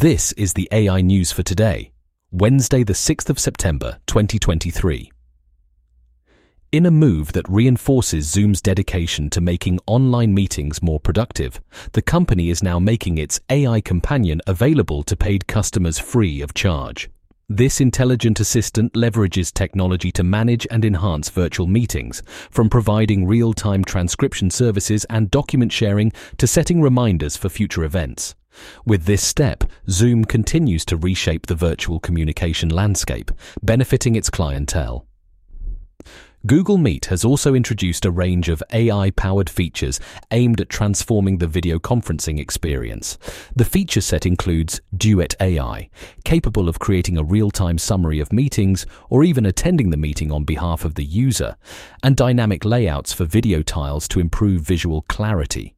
This is the AI news for today, Wednesday, the 6th of September, 2023. In a move that reinforces Zoom's dedication to making online meetings more productive, the company is now making its AI companion available to paid customers free of charge. This intelligent assistant leverages technology to manage and enhance virtual meetings, from providing real-time transcription services and document sharing to setting reminders for future events. With this step, Zoom continues to reshape the virtual communication landscape, benefiting its clientele. Google Meet has also introduced a range of AI powered features aimed at transforming the video conferencing experience. The feature set includes Duet AI, capable of creating a real time summary of meetings or even attending the meeting on behalf of the user, and dynamic layouts for video tiles to improve visual clarity.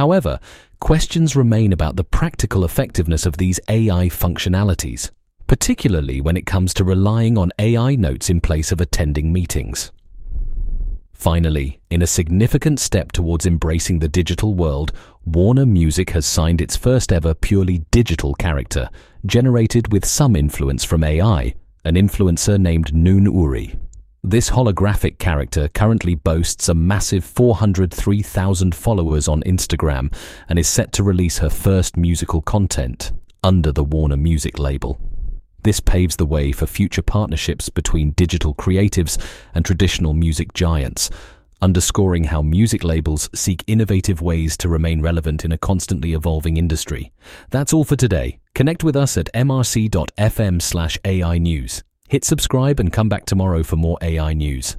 However, questions remain about the practical effectiveness of these AI functionalities particularly when it comes to relying on AI notes in place of attending meetings. Finally, in a significant step towards embracing the digital world, Warner Music has signed its first ever purely digital character, generated with some influence from AI, an influencer named Noonoouri. This holographic character currently boasts a massive 403,000 followers on Instagram and is set to release her first musical content under the Warner Music label. This paves the way for future partnerships between digital creatives and traditional music giants, underscoring how music labels seek innovative ways to remain relevant in a constantly evolving industry. That's all for today. Connect with us at mrc.fm slash AI news. Hit subscribe and come back tomorrow for more AI news.